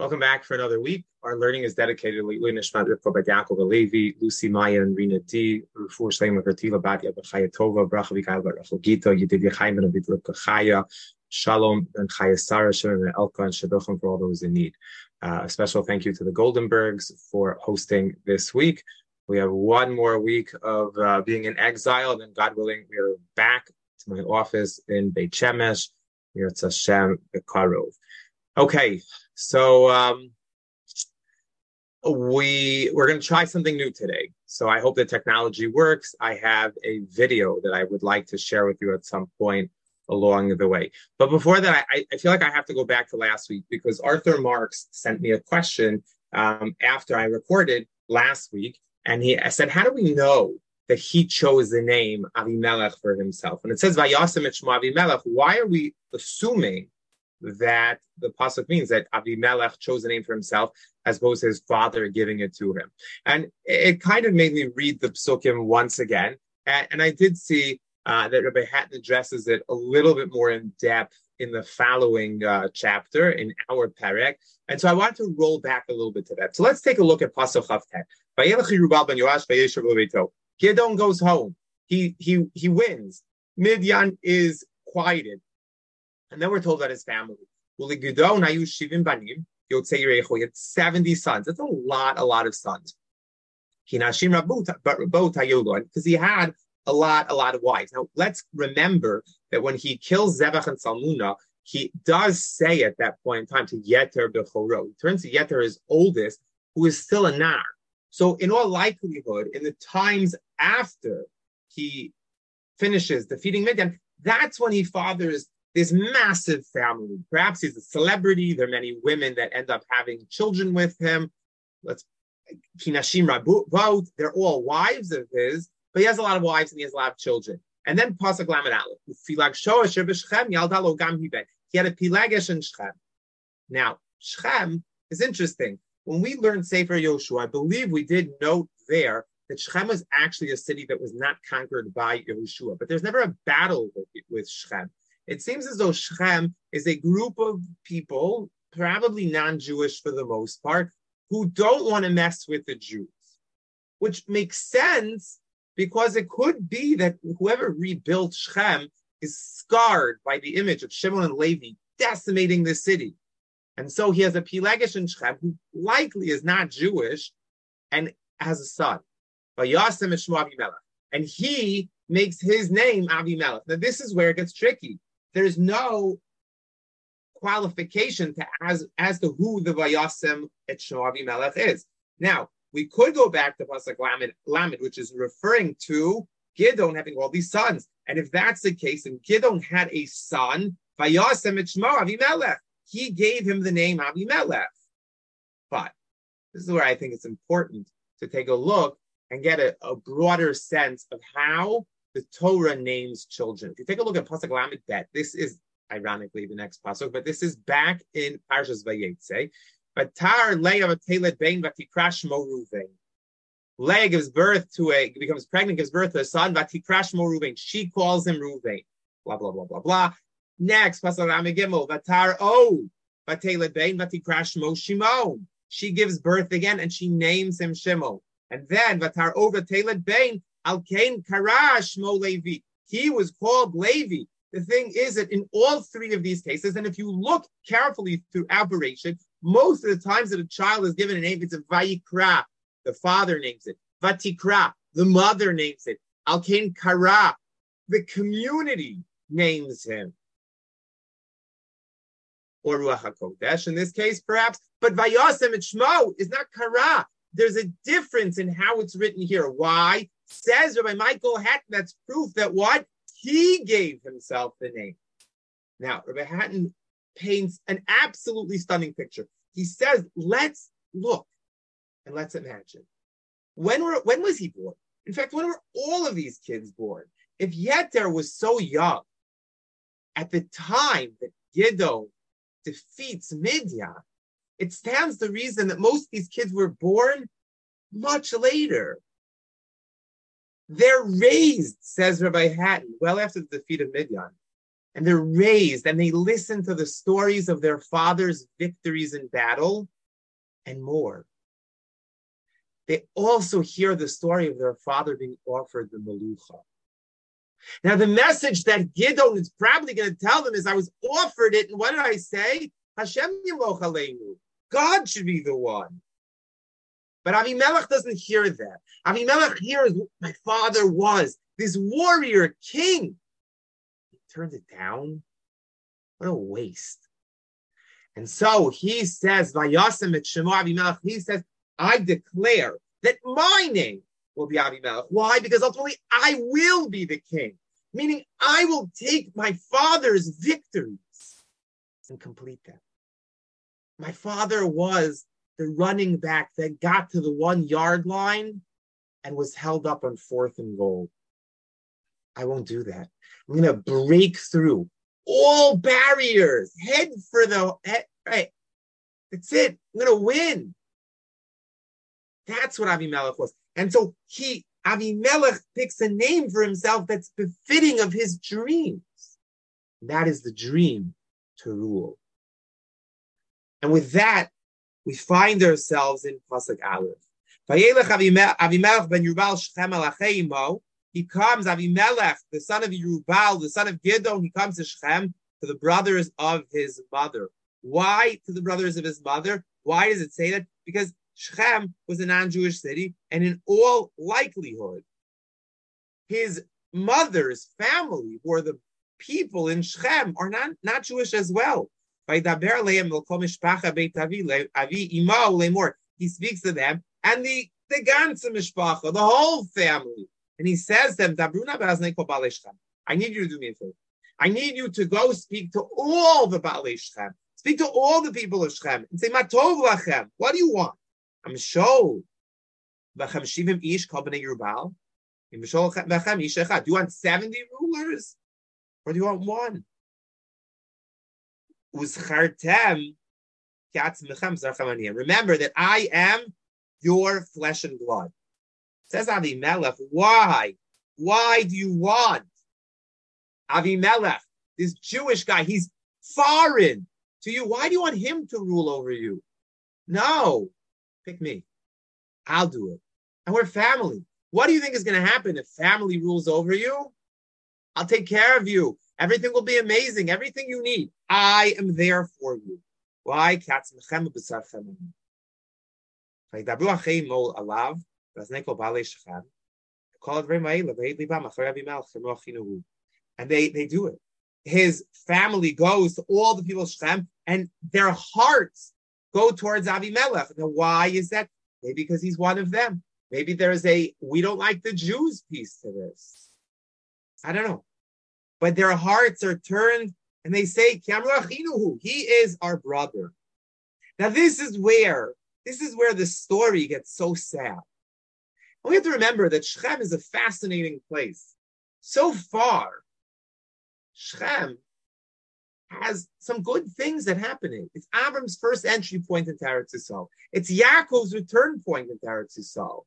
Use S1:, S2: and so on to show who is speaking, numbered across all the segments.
S1: Welcome back for another week. Our learning is dedicated to Leilu Nishmat Rivka Bat Yaakov Levi, Lucy Maya and Rina D, Rufur Shleim Vertila Bat Yad Chaya Tova, Bracha Vikail Bat Rachel Gita, Yedid Yechaim Abid Rivka Chaya, Shalom and Chaya Sarah, Shem and Elka and Shaduchim for all those in need. Uh, a special thank you to the Goldenbergs for hosting this week. We have one more week of uh, being in exile, and then God willing, we are back to my office in Beit Shemesh, near Tzashem Bekarov. Okay, so um, we we're going to try something new today. So I hope the technology works. I have a video that I would like to share with you at some point along the way. But before that, I, I feel like I have to go back to last week because Arthur Marks sent me a question um, after I recorded last week, and he I said, "How do we know that he chose the name Avimelech for himself?" And it says Vayasim Avimelech. Why are we assuming that the pasuk means that Avimelech chose a name for himself as opposed to his father giving it to him. And it kind of made me read the psukim once again. And, and I did see uh, that Rabbi Hattin addresses it a little bit more in depth in the following uh, chapter in our perek. And so I want to roll back a little bit to that. So let's take a look at Pasuk Chavtet. Gidon goes home. He he he wins. Midian is quieted. And then we're told that his family. He had 70 sons. That's a lot, a lot of sons. Because he had a lot, a lot of wives. Now, let's remember that when he kills Zebach and Salmuna, he does say at that point in time to Yeter Bechoro. He turns to Yeter, his oldest, who is still a Nar. So, in all likelihood, in the times after he finishes defeating Midian, that's when he fathers this massive family. Perhaps he's a celebrity. There are many women that end up having children with him. Let's Kinashim Rabot, they're all wives of his, but he has a lot of wives and he has a lot of children. And then Pasuk Lamed Aleph. He had a Pilagish in Shchem. Now, Shchem is interesting. When we learned Sefer Yoshua, I believe we did note there that Shechem was actually a city that was not conquered by Yehoshua, but there's never a battle with, with Shechem. It seems as though Shechem is a group of people, probably non-Jewish for the most part, who don't want to mess with the Jews, which makes sense because it could be that whoever rebuilt Shechem is scarred by the image of Shimon and Levi decimating the city. And so he has a Pilegish in Shechem who likely is not Jewish and has a son. And he makes his name Avimelech. Now, this is where it gets tricky there's no qualification to as as to who the Vayasem et Shmoavi Melech is. Now, we could go back to Pasuk Lamed, Lamed, which is referring to Gidon having all these sons. And if that's the case, and Gidon had a son, Vayasem et Shmoavi Melech, he gave him the name Avimelech. But this is where I think it's important to take a look and get a, a broader sense of how the Torah names children. If you take a look at Pasuk Lamed Bet, this is ironically the next pasuk, but this is back in Parshas Vayetze. But Tar Leah Telet Bain Vatikrash Moruvain. Leah gives birth to a becomes pregnant, gives birth to a son. Vatikrash Moruvain. She calls him Ruvain. Blah blah blah blah blah. Next Pasuk Lamed Gimel Vatar O Vatelet Bain Vatikrash Mo. She gives birth again and she names him Shimon. And then Vatar O Vatelet Bain Al Kain Karash Mo Levi. He was called Levi. The thing is that in all three of these cases, and if you look carefully through aberration, most of the times that a child is given a name, it's a Vayikra. The father names it. Vatikra. The mother names it. Al Kain Kara. The community names him. Or Ruach HaKodesh in this case, perhaps. But Vayasem and Shmo is not Kara. There's a difference in how it's written here. Why? Says Rabbi Michael Hattin, that's proof that what? He gave himself the name. Now, Rabbi Hattin paints an absolutely stunning picture. He says, let's look and let's imagine. When were when was he born? In fact, when were all of these kids born? If Yeter was so young at the time that Gidon defeats Midian, it stands to reason that most of these kids were born much later. They're raised, says Rabbi Hattin, well after the defeat of Midian. and they're raised and they listen to the stories of their father's victories in battle and more. They also hear the story of their father being offered the Malucha. Now, the message that Gidon is probably going to tell them is, I was offered it, and what did I say? Hashem God should be the one. But Avimelech doesn't hear that. Avimelech hears what my father was, this warrior king. He turned it down. What a waste. And so he says, Vayasem et Shemo Avimelech, he says, I declare that my name will be Avimelech. Why? Because ultimately I will be the king, meaning I will take my father's victories and complete them. My father was the running back that got to the one yard line and was held up on fourth and goal. I won't do that. I'm going to break through all barriers, head for the head, right. That's it. I'm going to win. That's what Avimelech was. And so he, Avimelech picks a name for himself that's befitting of his dreams. That is the dream to rule. And with that, we find ourselves in Pasuk Aleph. Avimelech. He comes, Avimelech, the son of Yerubal, the son of Gidon, he comes to Shechem, to the brothers of his mother. Why to the brothers of his mother? Why does it say that? Because Shechem was a non-Jewish city, and in all likelihood, his mother's family, are the people in Shechem, are not, not Jewish as well. He speaks to them and the the ganze mishpacha, the whole family, and he says them, I need you to do me a favor. I need you to go speak to all the Baalei. Speak to all the people of Shechem and say, Matov lachem. What do you want? I'm shivim ish Yerubal. Do you want 70 rulers? Or do you want one? Remember that I am your flesh and blood. Says Avimelech, why? Why do you want Avimelech, this Jewish guy? He's foreign to you. Why do you want him to rule over you? No, pick me. I'll do it. And we're family. What do you think is going to happen if family rules over you? I'll take care of you. Everything will be amazing. Everything you need. I am there for you. Why? And they, they do it. His family goes to all the people of Shechem, and their hearts go towards Avimelech. Now, why is that? Maybe because he's one of them. Maybe there's a we don't like the Jews piece to this. I don't know but their hearts are turned and they say, He is our brother. Now, this is where this is where the story gets so sad. And we have to remember that Shechem is a fascinating place. So far, Shechem has some good things that happen in it. It's Avram's first entry point into Eretz Yisrael. It's Yaakov's return point into Eretz Yisrael.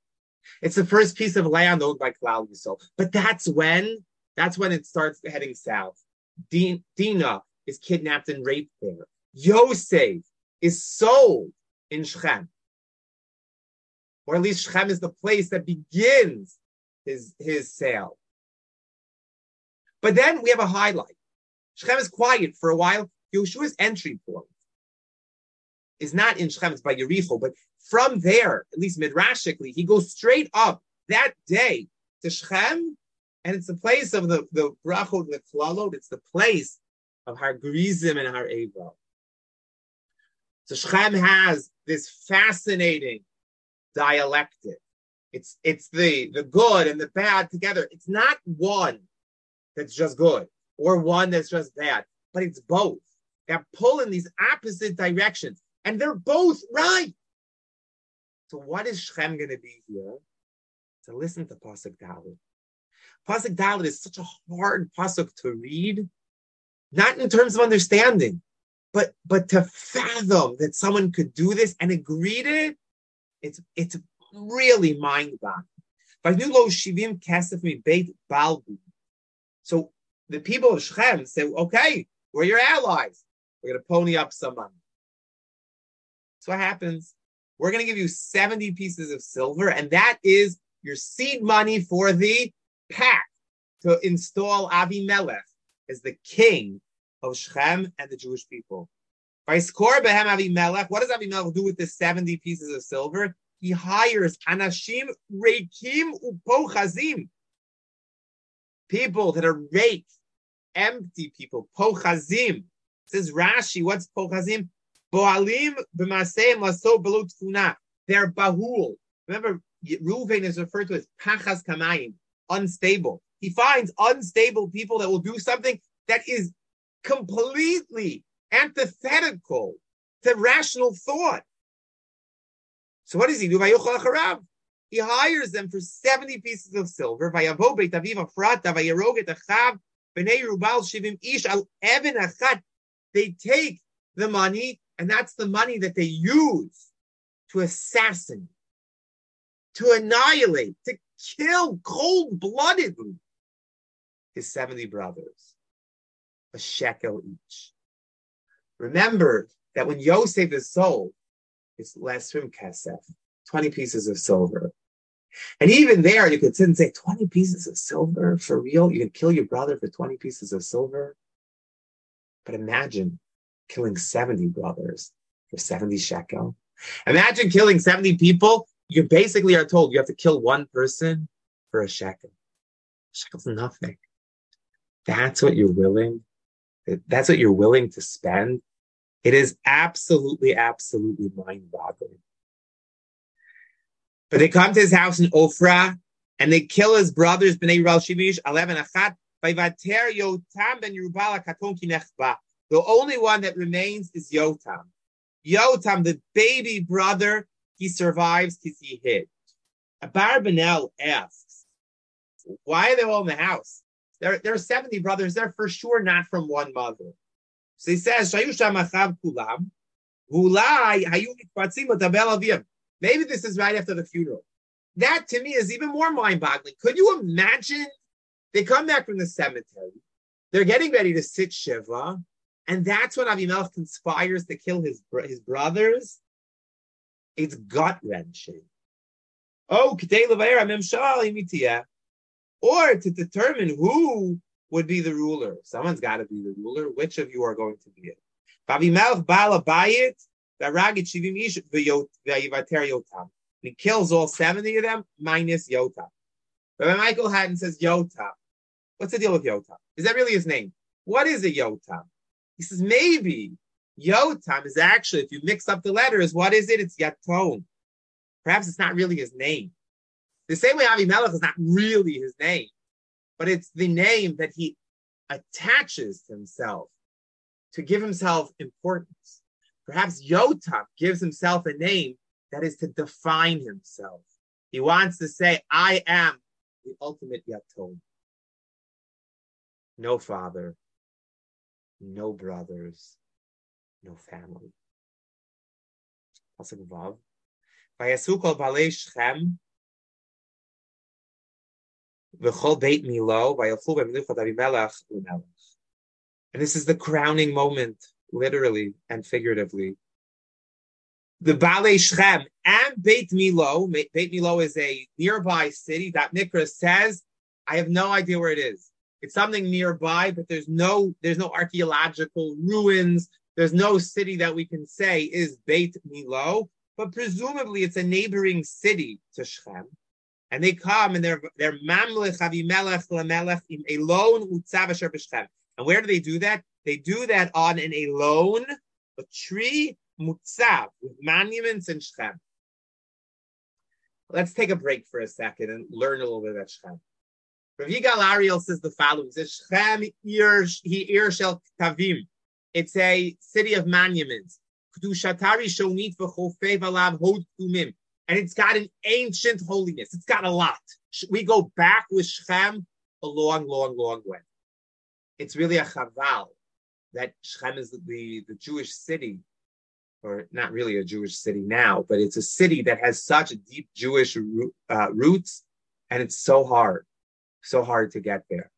S1: It's the first piece of land owned by Klal Yisrael. But that's when that's when it starts heading south. Dina is kidnapped and raped there. Yosef is sold in Shechem. Or at least Shechem is the place that begins his, his sale. But then we have a highlight. Shechem is quiet for a while. Yeshua's entry point is not in Shechem, it's by Yericho, but from there, at least midrashically, he goes straight up that day to Shechem and it's the place of the, the brachot, and the klalot, it's the place of Har Grizim and Har Eva. So Shechem has this fascinating dialectic. It's, it's the, the good and the bad together. It's not one that's just good or one that's just bad, but it's both. They're pulling these opposite directions and they're both right. So what is Shechem going to be here? To listen to Pasuk Dalit. Pasuk Dalit is such a hard pasuk to read, not in terms of understanding, but but to fathom that someone could do this and agree to it, it's it's really mind boggling. So the people of Shechem say, okay, we're your allies. We're going to pony up some money. So what happens. We're going to give you 70 pieces of silver, and that is your seed money for the pact to install Avimelech as the king of Shechem and the Jewish people. By score Behem Avimelech, what does Avimelech do with the 70 pieces of silver? He hires Anashim Reikim Upochazim. People that are rake, empty people, Pochazim. Says Rashi, what's Pochazim? Boalim b'maseim laso below tfuna. They're bahul. Remember, Reuven is referred to as pachas kamayim, unstable. He finds unstable people that will do something that is completely antithetical to rational thought. So what does he do? He hires them for 70 pieces of silver. They take the money and that's the money that they use to assassinate, to annihilate, to kill cold bloodedly his 70 brothers, a shekel each. Remember that when Yosef is sold, it's less from kesef, 20 pieces of silver. And even there, you could sit and say, 20 pieces of silver for real? You can kill your brother for 20 pieces of silver? But imagine killing 70 brothers for 70 shekel. Imagine killing 70 people. You basically are told you have to kill one person for a shekel. Shekel's nothing. That's what you're willing. That's what you're willing to spend. It is absolutely, absolutely mind boggling. But they come to his house in Ofra and they kill his brothers, Bnei Ral Shimish, Alev Achat, by Vater Yotam ben Katon Kinechba. The only one that remains is Yotam. Yotam, the baby brother, he survives because he hid. Abarbanel asks, why are they all in the house? There, there are 70 brothers. They're for sure not from one mother. So he says, Maybe this is right after the funeral. That to me is even more mind boggling. Could you imagine? They come back from the cemetery. They're getting ready to sit Shiva. And that's when Avimelech conspires to kill his, his brothers. It's gut wrenching. Oh, or to determine who would be the ruler. Someone's got to be the ruler. Which of you are going to be it? He kills all 70 of them minus Yotam. But Michael Hattin says Yotam. What's the deal with Yotam? Is that really his name? What is a Yotam? He says maybe Yotam is actually, if you mix up the letters, what is it? It's Yaton. Perhaps it's not really his name. The same way Avimelech is not really his name, but it's the name that he attaches to himself to give himself importance. Perhaps Yotam gives himself a name that is to define himself. He wants to say, I am the ultimate Yatom. No father, no brothers, no family. Pasuk Vav. Vayasukol balei Shechem v'chol beit milo vayalchu b'milichot Avimelech u'melech. And this is the crowning moment, literally and figuratively. The Balei Shechem and Beit Milo, Beit Milo is a nearby city that Mikra says, I have no idea where it is. It's something nearby, but there's no there's no archaeological ruins. There's no city that we can say is Beit Milo, but presumably it's a neighboring city to Shechem. And they come and they're Mamlech Avimelech Lamelech im Elon Utzav Asher B'Shechem. And where do they do that? They do that on an Elon, a tree Mutzav with monuments in Shechem. Let's take a break for a second and learn a little bit about Shechem. Rav Yigal Ariel says the following: Shechem ir he Ir Shel Tavim. It's a city of monuments. And it's got an ancient holiness. It's got a lot. We go back with Shechem a long, long, long way. It's really a chaval that Shechem is the, the Jewish city, or not really a Jewish city now, but it's a city that has such deep Jewish uh, roots, and it's so hard so hard to get there.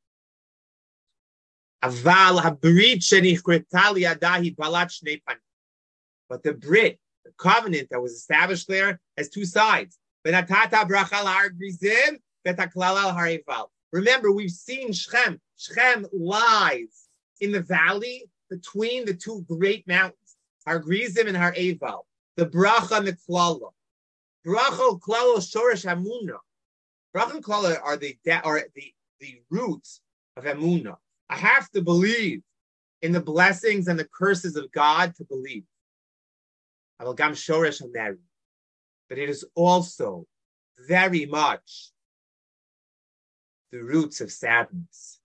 S1: Aval habrit shenichretali adahi balat shnei panim. But the Brit, the covenant that was established there, has two sides. Remember, we've seen Shechem. Shechem lies in the valley between the two great mountains, Har Grizim and Har Eval, the Bracha and the Klala. Bracha, Klala, Shorish, Amuna. Bracha and Klala are the, are the, the roots of Amuna. I have to believe in the blessings and the curses of God to believe. But it is also very much the roots of sadness.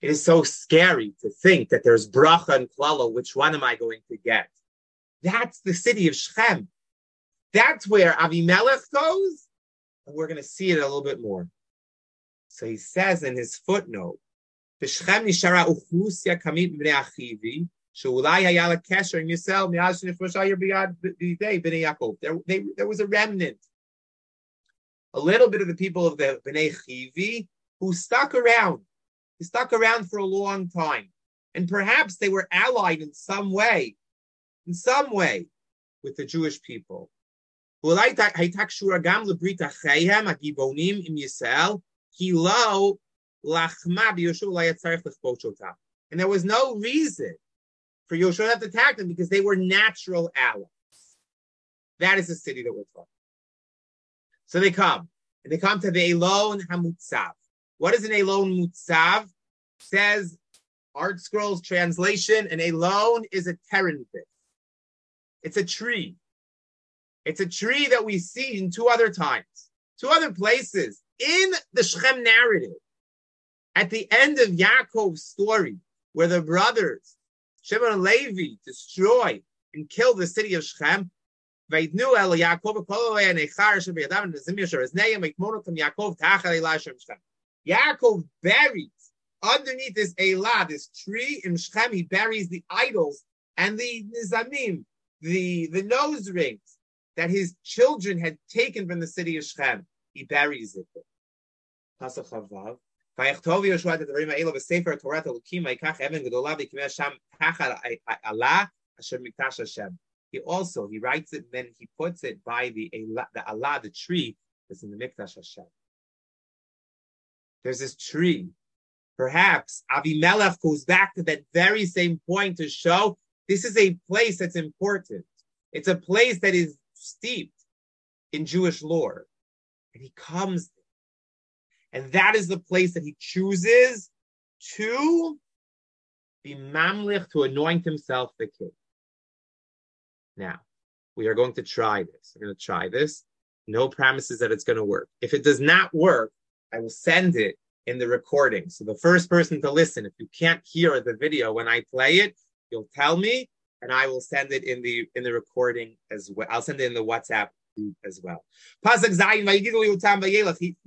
S1: It is so scary to think that there's bracha and klala. Which one am I going to get? That's the city of Shechem. That's where Avimelech goes, and we're going to see it a little bit more. So he says in his footnote, "B'Shechem nishara uchlusya kamit b'nei achivi." שאולי היה לה קשר עם ישראל מאז שנכבשה העיר בידי בני יעקב. There was a remnant, a little bit of the people of the Bnei Chivi who stuck around. They stuck around for a long time. And perhaps they were allied in some way, in some way, with the Jewish people. ואולי הייתה קשורה גם לברית אחיהם הגיבונים עם ישראל, כי לא And there was no reason for Yoshua to attack them because they were natural allies. That is the city that we're talking. So they come and they come to the Elon Hamutzav. What is an Elon Mutzav? Says ArtScroll's translation, an Elon is a terebinth. It's a tree. It's a tree that we see in two other times, two other places in the Shechem narrative. At the end of Yaakov's story, where the brothers Shimon and Levi destroy and kill the city of Shechem. Yaakov buries underneath this Elah, this tree in Shechem, he buries the idols and the nizamim, the, the nose rings that his children had taken from the city of Shechem. He buries it. Havav. ויכתוב יהושע את הדברים האלו בספר תורת אלוקים ויקח אבן גדולה שם תחת אשר מקדש השם. He also, he writes it, then he puts it by the, the Elah, the tree that's in the Mikdash Hashem. There's this tree. Perhaps Avimelech goes back to that very same point to show this is a place that's important. It's a place that is steeped in Jewish lore. And he comes and that is the place that he chooses to be mamlich, to anoint himself the king. Now, we are going to try this. We're going to try this. No promises that it's going to work. If it does not work, I will send it in the recording. So the first person to listen, if you can't hear the video when I play it, you'll tell me, and I will send it in the in the recording as well. I'll send it in the WhatsApp as well. Pasuk Zayin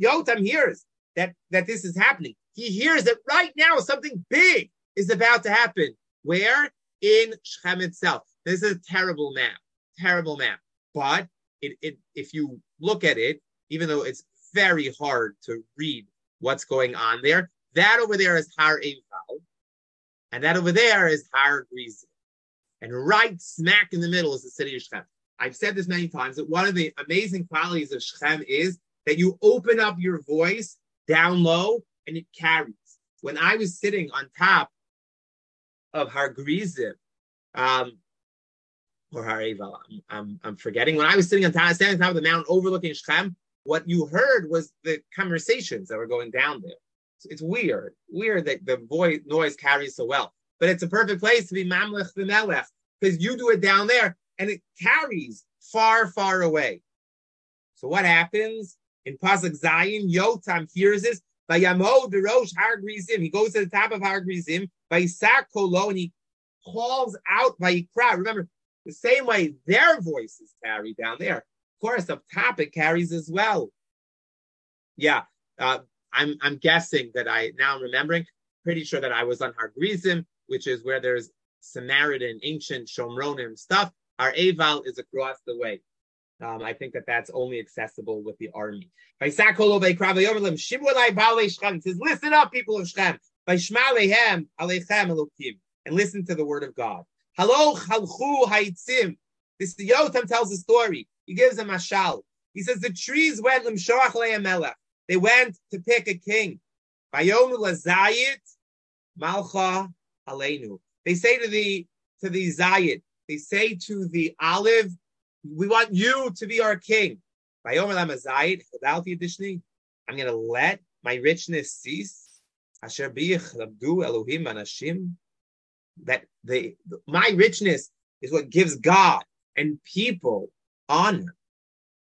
S1: Yotam hears that, that this is happening. He hears that right now something big is about to happen. Where? In Shechem itself. This is a terrible map, terrible map. But it, it, if you look at it, even though it's very hard to read what's going on there, that over there is Har Eival, and that over there is Har Grizim. And right smack in the middle is the city of Shechem. I've said this many times that one of the amazing qualities of Shechem is that you open up your voice down low and it carries. When I was sitting on top of Har Grizim, um, or Har Eval, I'm, I'm, I'm, forgetting. When I was sitting on top, standing on top of the mountain overlooking Shechem, what you heard was the conversations that were going down there. So it's weird, weird that the voice noise carries so well. But it's a perfect place to be Mamlech the Melech because you do it down there and it carries far, far away. So what happens? In Pasuk Zayin, Yotam hears this. By Yamo Derosh Har Grizim, he goes to the top of Har Grizim. By and he calls out by Ikra. Remember, the same way their voices carry down there. Of course, up top it carries as well. Yeah, uh, I'm I'm guessing that I now I'm remembering. Pretty sure that I was on Har Grizim, which is where there's Samaritan, ancient Shomronim stuff. Our Aval is across the way. Um, I think that that's only accessible with the army. He says, listen up, people of Shechem. Vaishma aleichem elokim, and listen to the word of God. Hello, chalchu haitzim. This Yotam tells a story. He gives a mashal. He says the trees went. They went to pick a king. Malcha. They say to the to the zayit. They say to the olive, "We want you to be our king." Lamazayit chadalti I'm going to let my richness cease. Asher Elohim anashim. That the my richness is what gives God and people honor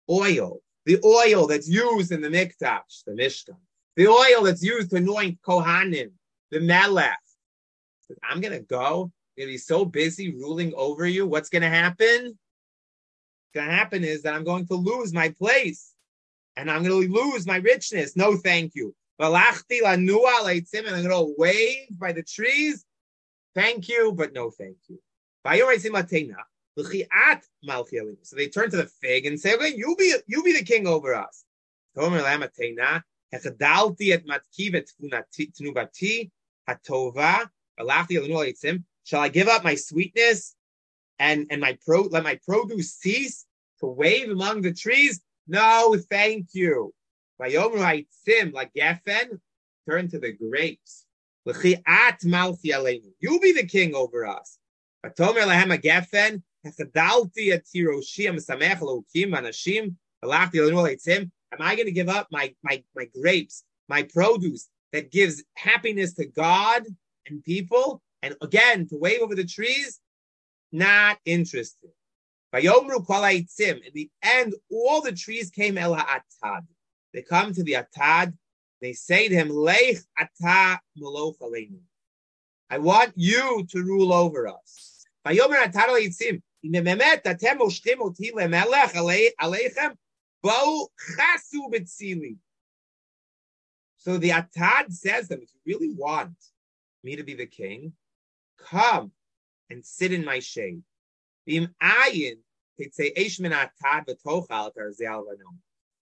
S1: oil, the oil that's used in the mikdash, the mishkan, the oil that's used to anoint kohanim, the melech. I'm gonna go. I'm gonna be so busy ruling over you. What's gonna happen? What's gonna happen is that I'm going to lose my place, and I'm gonna lose my richness. No, thank you. And I'm gonna wave by the trees. Thank you, but no, thank you. So they turn to the fig and say, okay, you be you be the king over us. Shall I give up my sweetness and, and my pro let my produce cease to wave among the trees? No, thank you. Like Geffen, turn to the grapes. You be the king over us. Am I going to give up my, my, my grapes, my produce that gives happiness to God and people? And again, to wave over the trees? Not interested. In the end, all the trees came el ha'atad. They come to the atad. They say to him, "Lech ata. I want you to rule over us. So the atad says to them, if you really want me to be the king, come and sit in my shade. And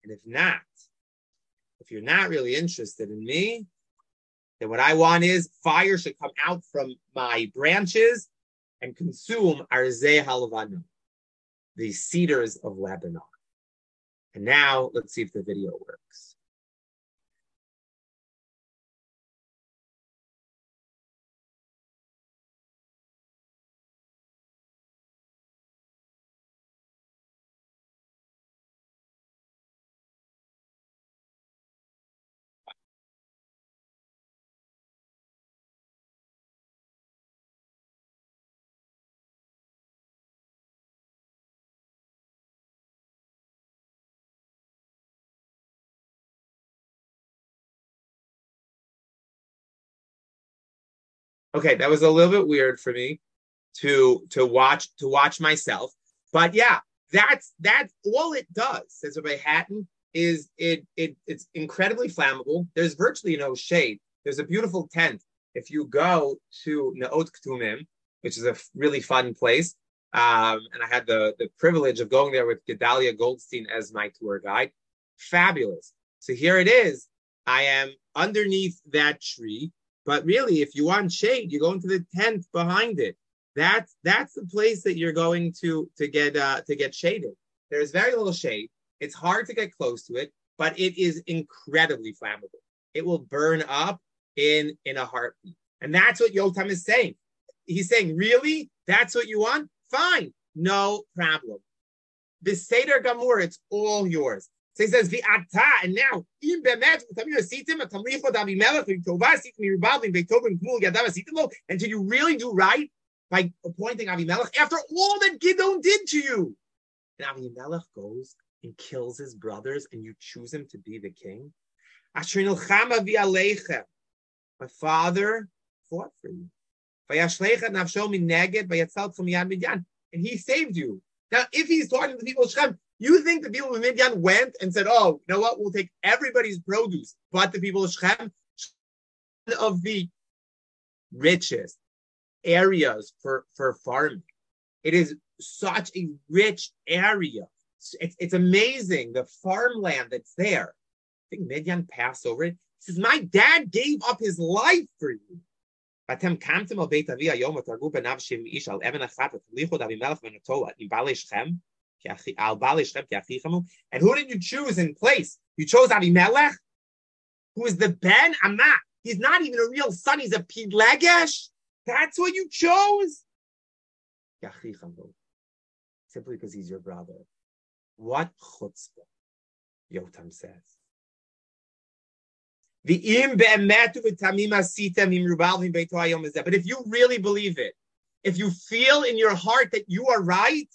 S1: if not, if you're not really interested in me, then what I want is fire should come out from my branches and consume Arzeh Halavanu, the cedars of Lebanon. And now let's see if the video works. Okay, that was a little bit weird for me to to watch to watch myself. But yeah, that's that's all it does, says Rabbi Hattin, is it it it's incredibly flammable. There's virtually no shade. There's a beautiful tent. If you go to Neot Kedumim, which is a really fun place, um, and I had the, the privilege of going there with Gedalia Goldstein as my tour guide. Fabulous. So here it is. I am underneath that tree. But really, if you want shade, you go into the tent behind it. That's that's the place that you're going to to get uh, to get shaded. There's very little shade. It's hard to get close to it, but it is incredibly flammable. It will burn up in in a heartbeat, and that's what Yotam is saying. He's saying, really, that's what you want? Fine, no problem. The Seder Gamur, it's all yours. So he says, V'ata, and now, im bemet, utamim asitim, atamlicho davimelech, v'tova asitim mirbav, v'tovim kmul yadav asitim lo, and did you really do right by appointing Avimelech after all that Gidon did to you? And Avimelech goes and kills his brothers, and you choose him to be the king? My father fought for you. And he saved you. Now, if he's talking to the people of Shechem, you think the people of Midian went and said, "Oh, you know what? We'll take everybody's produce," but the people of Shechem, of the richest areas for for farming, it is such a rich area. It's, it's amazing the farmland that's there. I think Midian passed over it. He says, My dad gave up his life for you. ואתם קמתם על בית אבי היום ותרגו בניו שבעים איש על אבן אחת ותליכו את אבימלך ונתו עם בעלי שכם, and who did you choose in place? You chose Avimelech, who is the Ben Amat. He's not even a real son. He's a Pidlegesh. That's what you chose. Simply because he's your brother. What chutzpah, Yotam says. But if you really believe it, if you feel in your heart that you are right,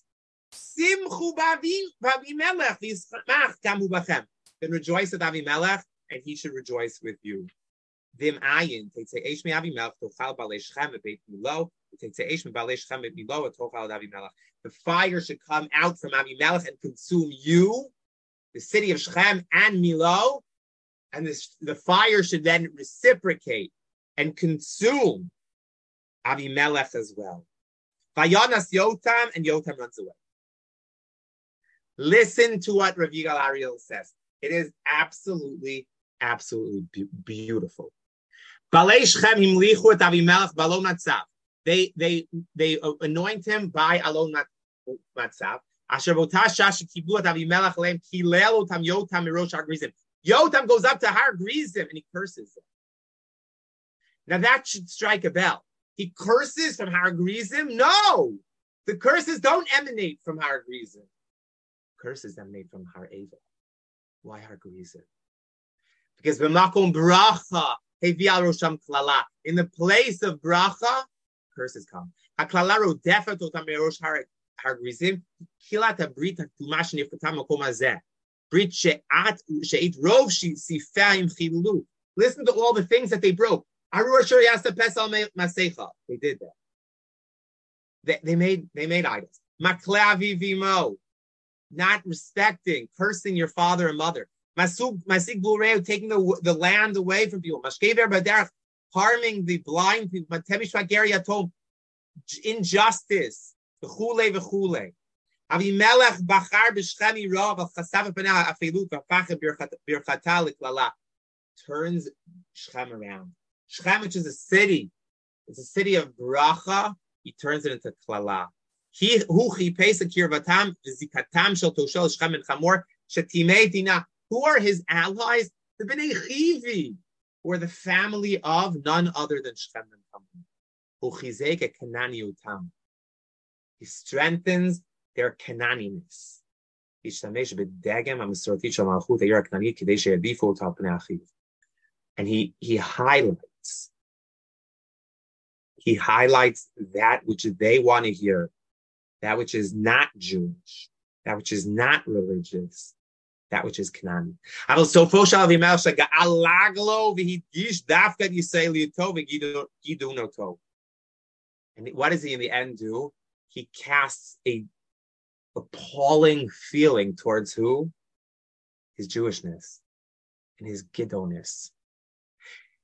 S1: then rejoice with Avimelech, and he should rejoice with you. The fire should come out from Avimelech and consume you, the city of Shechem and Milo, and this, the fire should then reciprocate and consume Avimelech as well. Vayanas Yotam, and Yotam runs away. Listen to what Rav Yigal Ariel says. It is absolutely, absolutely beautiful. They they they anoint him by alon matzav. Yotam goes up to Har Grizim and he curses them. Now that should strike a bell. He curses from Har Grizim? No! The curses don't emanate from Har Grizim. Curses emanate from Har Eva. Why Har Grizim? Because b'makom bracha hevial rosham klala. In the place of bracha, curses come. Haklala rodefet otam merosh Har Grizim. Kilat abrit ha'tumash nifkatam makom hazeh. Listen to all the things that they broke. They did that. They, they made they made idols. Vimo, not respecting, cursing your father and mother. Masig Bureu, taking the, the land away from people. Mashkever Baderach, harming the blind people. Injustice. V'chule v'chule. Avimelech bachar b'shchemi rav al chasav p'nei afilut v'fachet birchata l'klala. Turns Shechem around. Shechem, which is a city, it's a city of bracha. He turns it into klala. He who he pays a kirvatam v'zikatam shel toshel Shechem and Chamor shetimei dina. Who are his allies? The bnei Chivi, who are the family of none other than Shechem and Chamor. Who chizek a Kanani utam. He strengthens their cananiness. And he, he highlights, he highlights that which they want to hear, that which is not Jewish, that which is not religious, that which is Canaan. And what does he in the end do? He casts a appalling feeling towards who? His Jewishness and his Giddoness.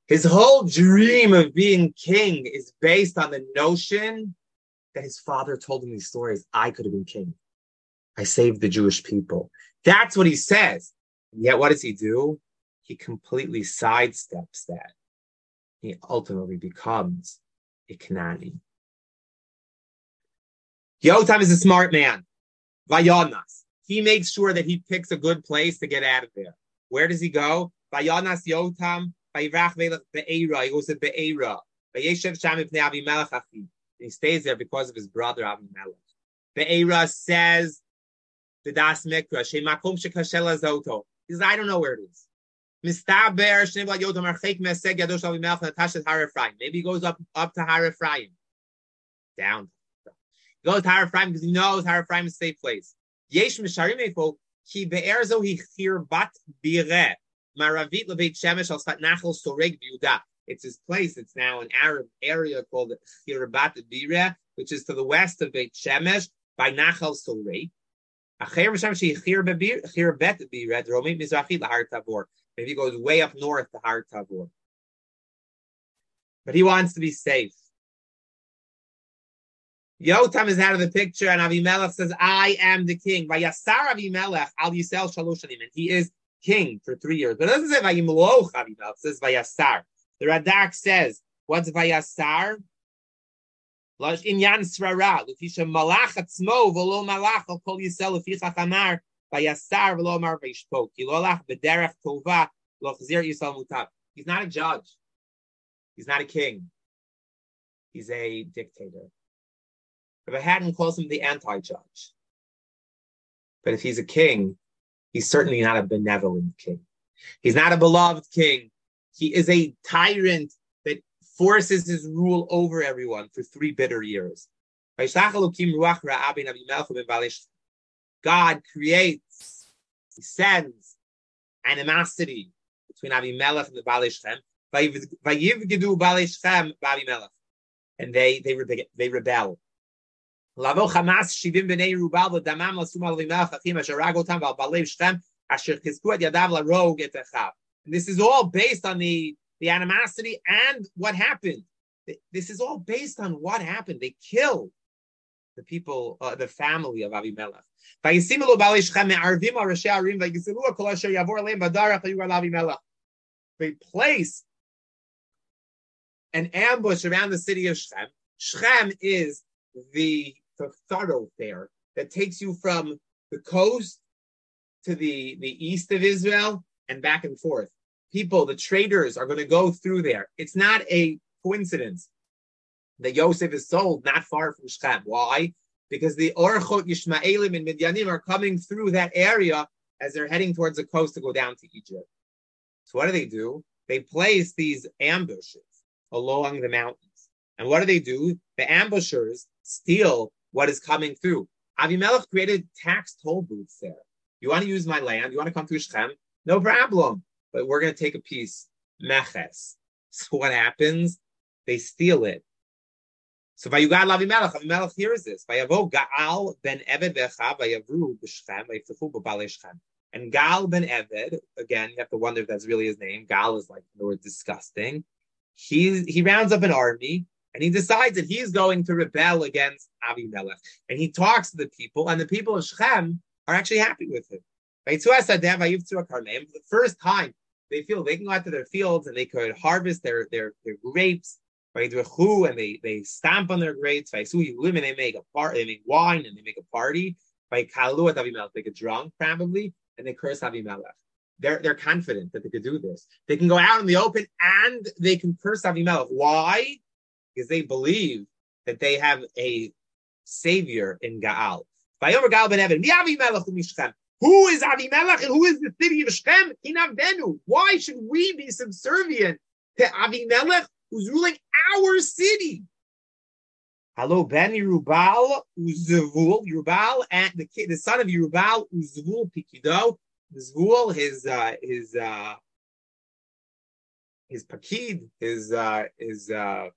S1: His whole dream of being king is based on the notion that his father told him these stories. I could have been king. I saved the Jewish people. That's what he says. And yet, what does he do? He completely sidesteps that. He ultimately becomes a Kanani. Yotam is a smart man. Vayanas. He makes sure that he picks a good place to get out of there. Where does he go? Vayanas Yotam. He goes to Be'era. He stays there because of his brother Avimelech. Be'era says the Das Mikra. Shemakom Shekashel Azoto. He says, I don't know where it is. Mistaber Shnebla Yotam Archek Meseg Yadosh Avimelech Natashat Har Ephraim. Maybe he goes up, up to Har Ephraim. Down he goes to Har Ephraim because he knows Har Ephraim is a safe place. Yesh misharim efo ki be'erzo hi chirbat bire maravit leveit shemesh al sfat nachal soreg biuda. It's his place. It's now an Arab area called Chirbat Bire, which is to the west of Beit Shemesh by Nachal Sorek. Maybe he goes way up north to Har Tavor. But he wants to be safe. Yotam is out of the picture, and Avimelech says, I am the king. And he is king for three years. But it doesn't say Vayimloch Avimelech, it says Vayasar. The Radak says, what's Vayasar? Lash inyan srara, lefisha malach atzmo v'lo malach al kol yisel leficha chamar v'yasar v'lo mar lo alach b'derech tova lo chzir yisel mutab. He's not a judge. He's not a king. He's a dictator. If hadn't calls him the anti-judge. But if he's a king, he's certainly not a benevolent king. He's not a beloved king. He is a tyrant that forces his rule over everyone for three bitter years. God creates, he sends animosity between Avimelech and the Balishchem. And they they rebel. They rebel. Lavo Hamas Shivim Bnei Rubal v'Damam Lasum Al Vimach Achim Asher Ragotam Val Balev Shchem Asher Chizku Ad Yadav LaRog Et Echav. And this is all based on the the animosity and what happened. This is all based on what happened. They killed the people, uh, the family of Avimelech. They place an ambush around the city of Shem. Shem is the the thoroughfare that takes you from the coast to the, the east of Israel and back and forth. People, the traders are going to go through there. It's not a coincidence that Yosef is sold not far from Shechem. Why? Because the Orchot Yishmaelim and Midyanim are coming through that area as they're heading towards the coast to go down to Egypt. So what do they do? They place these ambushes along the mountains. And what do they do? The ambushers steal what is coming through. Avimelech created tax toll booths there. You want to use my land? You want to come through Shechem? No problem. But we're going to take a piece. Meches. So what happens? They steal it. So Vayugad Avimelech. Avimelech hears this. Vayavo Gaal ben Eved ve'echav vayavru b'Shechem vayiftechu b'balei Shechem. And Gal ben Eved, again, you have to wonder if that's really his name. Gal is like the word disgusting. He he rounds up an army and he decides that he's going to rebel against Avimelech. And he talks to the people, and the people of Shechem are actually happy with him. The first time, they feel they can go out to their fields and they could harvest their, their, their grapes. And they, they stamp on their grapes. They make a part, they make wine and they make a party. By Kalu at Avimelech, they get drunk probably, and they curse Avimelech. They're, they're confident that they could do this. They can go out in the open and they can curse Avimelech. Why? because they believe that they have a savior in Gaal. Who is Avimelech and who is the city of Shechem? In Avenu? Why should we be subservient to Avimelech who's ruling our city? Hello, Ben Rubal Uzavul, Rubal and the kid, the son of Yerubal Uzavul Pikido. Zvul, his uh, his uh, his pakid, his uh, his uh,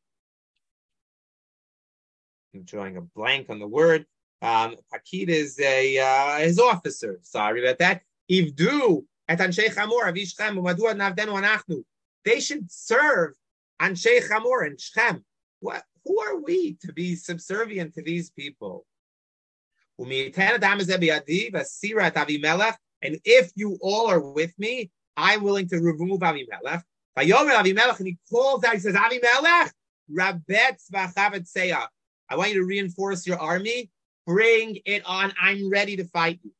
S1: I'm drawing a blank on the word. Um, Pakid is a uh, his officer. Sorry about that. Ivdu at Anshe Chamor Avishchem Umadua Navdenu Anachnu. They should serve Anshe Chamor and Shchem. What? Who are we to be subservient to these people? And if you all are with me, I'm willing to remove Avimelech. Avimelech, And he calls out, he says, Avimelech, v'achavet seyah. I want you to reinforce your army. Bring it on. I'm ready to fight you.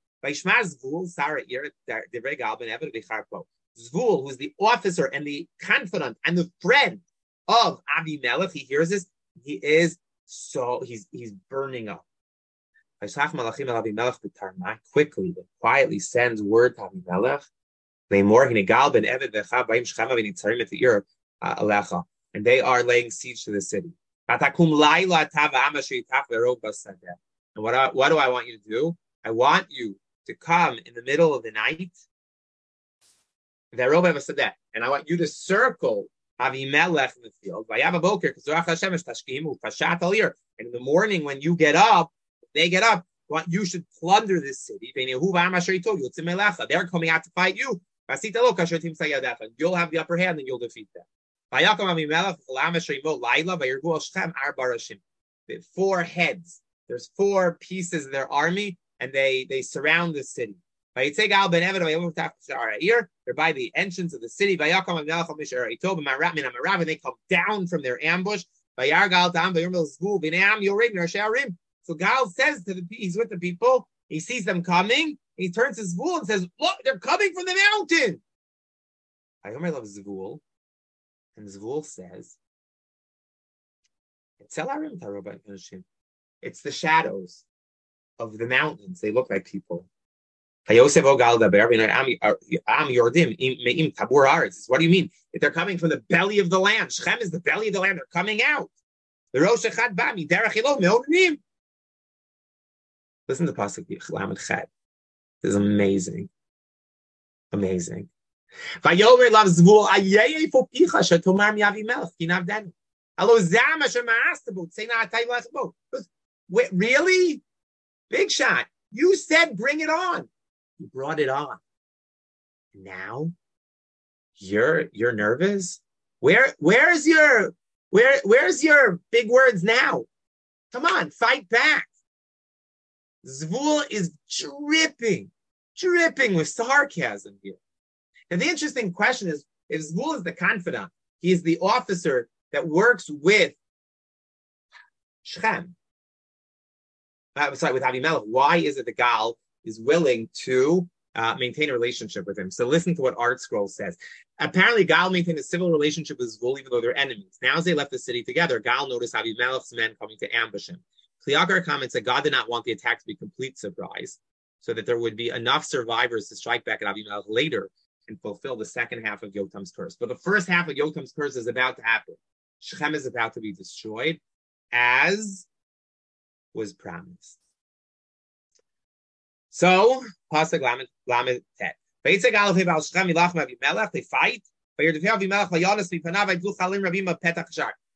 S1: Zvul, who's the officer and the confidant and the friend of Avimelech, he hears this. He is so he's he's burning up. Quickly, but quietly sends word to Avimelech. Uh, and they are laying siege to the city. And what, I, what do I want you to do? I want you to come in the middle of the night, and I want you to circle Avimelech in the field. And in the morning, when you get up, they get up, you should plunder this city. They're coming out to fight you. You'll have the upper hand and you'll defeat them. Four heads. There's four pieces of their army, and they they surround the city. They're by the entrance of the city. And they come down from their ambush. So Gal says to the he's with the people, he sees them coming, he turns his Zvul and says, Look, they're coming from the mountain. I love Zvul. And Zvul says, It's the shadows of the mountains. They look like people. What do you mean? If they're coming from the belly of the land, Shechem is the belly of the land. They're coming out. Listen to Pasuk. This is amazing. Amazing. Vayomer lachbo. Really? Big shot. You said bring it on. You brought it on. Now you're you're nervous. Where where's your where where's your big words now? Come on, fight back. Zvul is dripping, dripping with sarcasm here. And the interesting question is if Zvul is the confidant, he is the officer that works with Shechem. Uh, sorry, with Avimelech. Why is it the Gal is willing to uh, maintain a relationship with him. So listen to what ArtScroll says. Apparently, Gal maintained a civil relationship with Zvul, even though they're enemies. Now, as they left the city together, Gal noticed Avimelech's men coming to ambush him. Kli comments that God did not want the attack to be complete surprise, so that there would be enough survivors to strike back at Avimelech later and fulfill the second half of Yotam's curse. But the first half of Yotam's curse is about to happen. Shechem is about to be destroyed, as was promised. So, Pasuk Lamed Tet. They fight.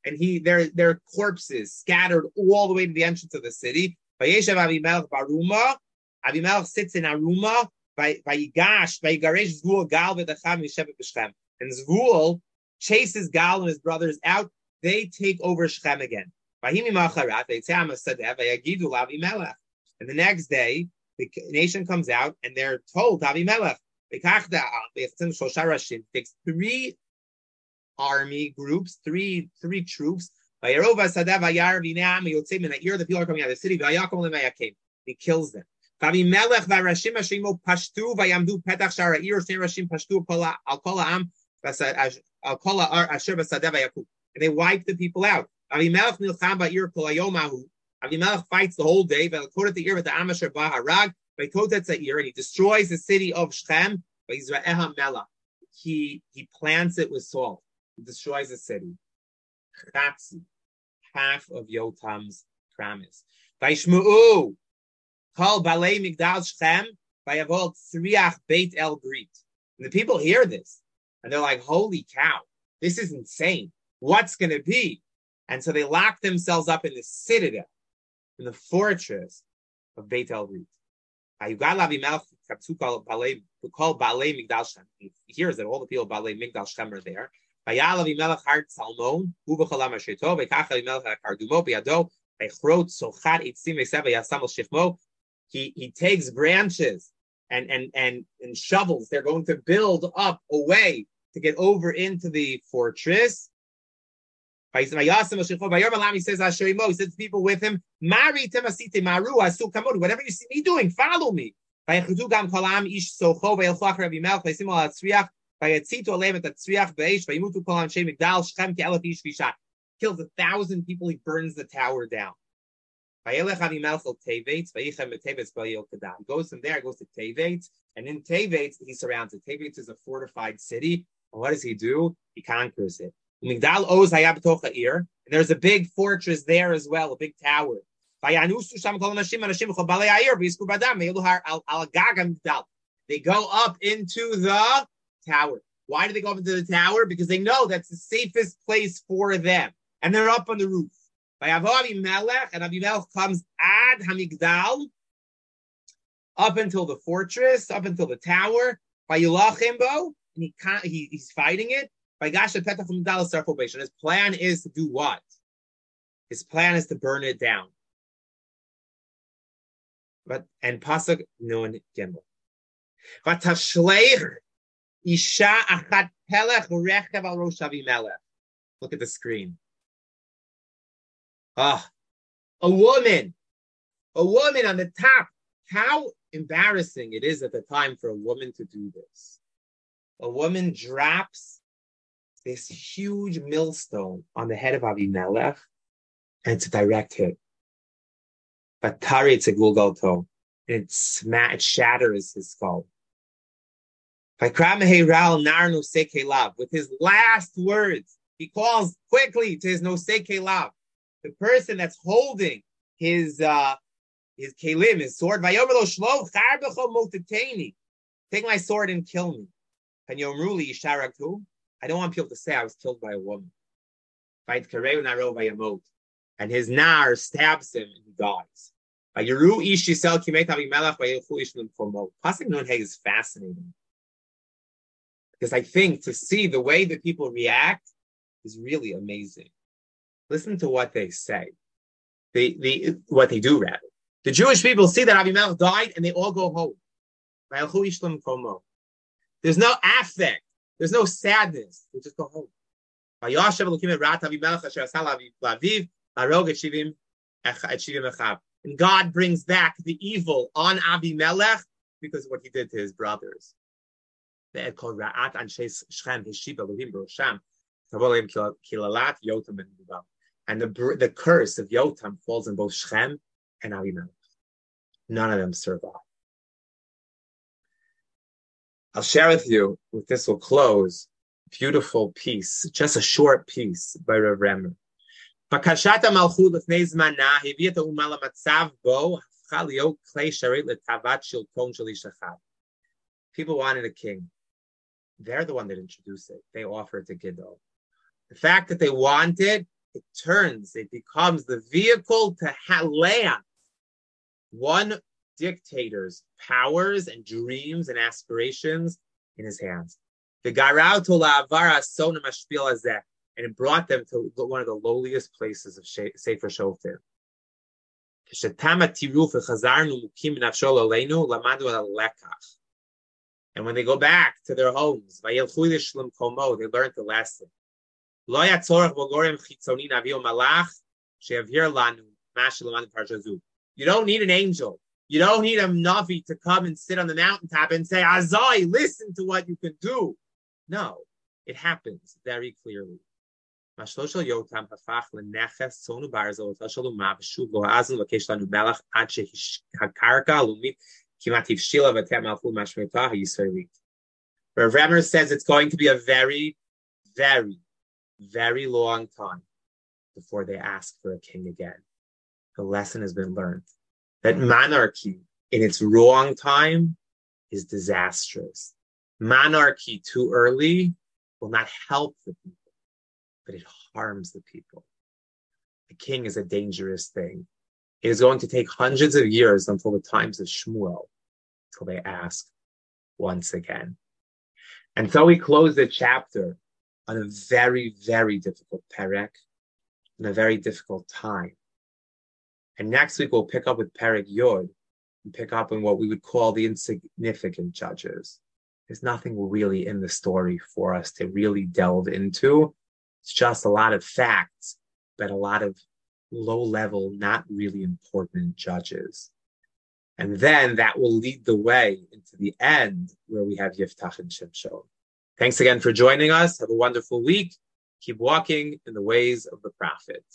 S1: And he, their their corpses scattered all the way to the entrance of the city. Vayeshev Baruma. Sits in Aruma. Zvul Gal. And Zvul chases Gal and his brothers out. They take over Shechem again. And the next day, the nation comes out and they're told Avimelech uh, takes three army groups, three three troops. The people are coming out of the city. He kills them. Avimelech hashimo pashtu vayamdu petach shara ir shnei rashim pashtu al kol ha'am al kol asher b'sadeh v'yakub. And they wipe the people out. Avimelech nilcham ba'ir kol hayomahu Avimelech fights the whole day, but according to the the Amasher Baharag, by Kotetzair, and he destroys the city of Shechem, by Israel Mela. He he plants it with salt. He destroys the city. Chatzi, half of Yotam's promise. By Shmu'u, call Balei Migdal Shechem, by Avol Tzriach Beit El Brit. And the people hear this, and they're like, holy cow, this is insane. What's going to be? And so they lock themselves up in the citadel in the fortress of Beit El Rit. He hears that all the people of Balei Migdal Shem are there. He, he takes branches and, and, and, and shovels. They're going to build up a way to get over into the fortress. He says, he says people with him, Mari temasite maru asu kamod. Whatever you see me doing, follow me. Kills a thousand people. He burns the tower down. Goes from there, goes to Tevetz, and in Tevetz, he surrounds it. Tevetz is a fortified city. And what does he do? He conquers it. Migdal Oz and there's a big fortress there as well, a big tower. They go up into the tower. Why do they go up into the tower? Because they know that's the safest place for them. And they're up on the roof. And Avimelech comes ad Hamigdal up until the fortress, up until the tower. By and he, he he's fighting it. His plan is to do what? His plan is to burn it down. But and Pasuk Nun Gimel. Isha achat pelech rechev al rosh Avimelech. Look at the screen. Ah, a woman, a woman on the top. How embarrassing it is at the time for a woman to do this. A woman drops this huge millstone on the head of Avimelech, and it's a direct hit. But Tari, it's a Gulgalto, and it, sma- it shatters his skull. With his last words, he calls quickly to his noseke lab, the person that's holding his uh, his kelim, his sword. Take my sword and kill me. I don't want people to say I was killed by a woman. And his nar stabs him and he dies. Pasuk Nun is fascinating because I think to see the way that people react is really amazing. Listen to what they say. They, they, what they do rather. The Jewish people see that Abimelech died and they all go home. There's no affect. There's no sadness. They just go home. And God brings back the evil on Abimelech because of what he did to his brothers. And the, the curse of Yotam falls on both Shem and Abimelech. None of them survive. I'll share with you, with this will close, beautiful piece, just a short piece by Rav Remer. בקשת המלכות לפני זמנה הביא את האומה למצב בו הפכה להיות כלי שרת לתאוות שלטון של איש אחד. People wanted a king. They're the one that introduced it. They offered to Gidon. The fact that they wanted, it turns, it becomes the vehicle to Halea, one dictator's powers and dreams and aspirations in his hands. The and it brought them to one of the lowliest places of Sefer Shoftim. And when they go back to their homes, they learned the lesson. You don't need an angel. You don't need a Navi to come and sit on the mountaintop and say, Azai, listen to what you can do. No, it happens very clearly. Rav Remer says it's going to be a very, very, very long time before they ask for a king again. The lesson has been learned that monarchy in its wrong time is disastrous. Monarchy too early will not help the people, but it harms the people. A king is a dangerous thing. It is going to take hundreds of years until the times of Shmuel, till they ask once again. And so we close the chapter on a very, very difficult perek, in a very difficult time. And next week we'll pick up with Perek Yod and pick up on what we would call the insignificant judges. There's nothing really in the story for us to really delve into. It's just a lot of facts, but a lot of low level, not really important judges. And then that will lead the way into the end where we have Yiftach and Shimshon. Thanks again for joining us. Have a wonderful week. Keep walking in the ways of the prophets.